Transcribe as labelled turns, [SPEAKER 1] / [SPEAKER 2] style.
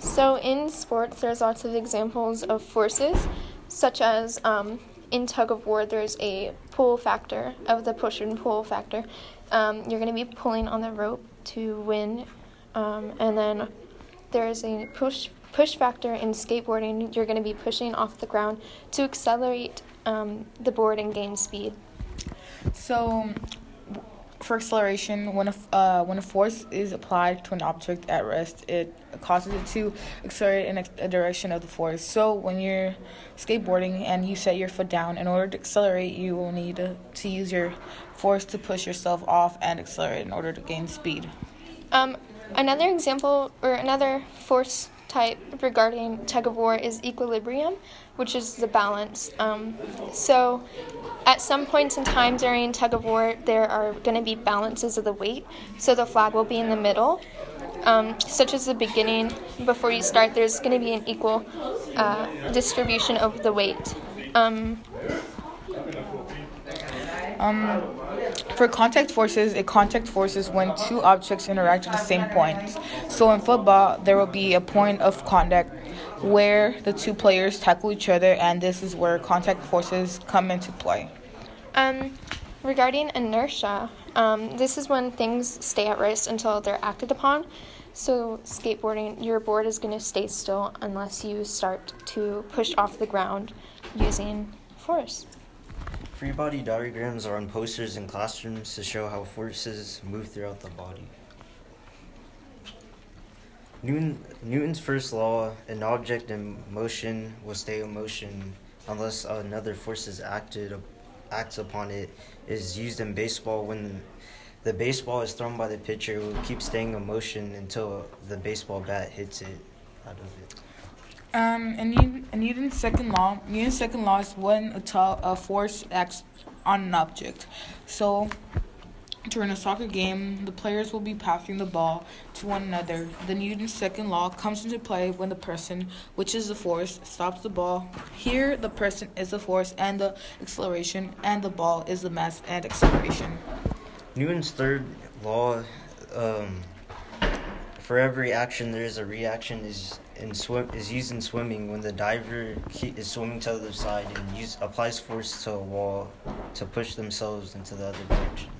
[SPEAKER 1] So, in sports, there's lots of examples of forces, such as um, in tug of war, there's a pull factor of the push and pull factor. Um, you're going to be pulling on the rope to win, um, and then there's a push push factor in skateboarding. You're going to be pushing off the ground to accelerate um, the board and gain speed.
[SPEAKER 2] So, for acceleration, when a, uh, when a force is applied to an object at rest, it causes it to accelerate in a, direction of the force. So, when you're skateboarding and you set your foot down, in order to accelerate, you will need to use your force to push yourself off and accelerate in order to gain speed.
[SPEAKER 1] Um, another example or another force type regarding tug of war is equilibrium, which is the balance. Um, so, at some points in time during tug of war, there are going to be balances of the weight. So, the flag will be in the middle, um, such as the beginning. Before you start, there's going to be an equal uh, distribution of the weight. Um,
[SPEAKER 2] um, for contact forces, a contact force is when two objects interact at the same point. So in football, there will be a point of contact where the two players tackle each other, and this is where contact forces come into play.
[SPEAKER 1] Um, regarding inertia, um, this is when things stay at rest until they're acted upon. So, skateboarding, your board is going to stay still unless you start to push off the ground using force.
[SPEAKER 3] Free body diagrams are on posters in classrooms to show how forces move throughout the body. Newton, Newton's first law an object in motion will stay in motion unless another force is acted, acts upon it is used in baseball when the baseball is thrown by the pitcher it will keep staying in motion until the baseball bat hits it out of it.
[SPEAKER 2] Um, Newton, Newton's second law, Newton's second law is when a, t- a force acts on an object. So, during a soccer game, the players will be passing the ball to one another. The Newton's second law comes into play when the person, which is the force, stops the ball. Here, the person is the force and the acceleration, and the ball is the mass and acceleration.
[SPEAKER 3] Newton's third law um, for every action, there is a reaction. Is in swim is used in swimming when the diver is swimming to the other side and use applies force to a wall to push themselves into the other direction.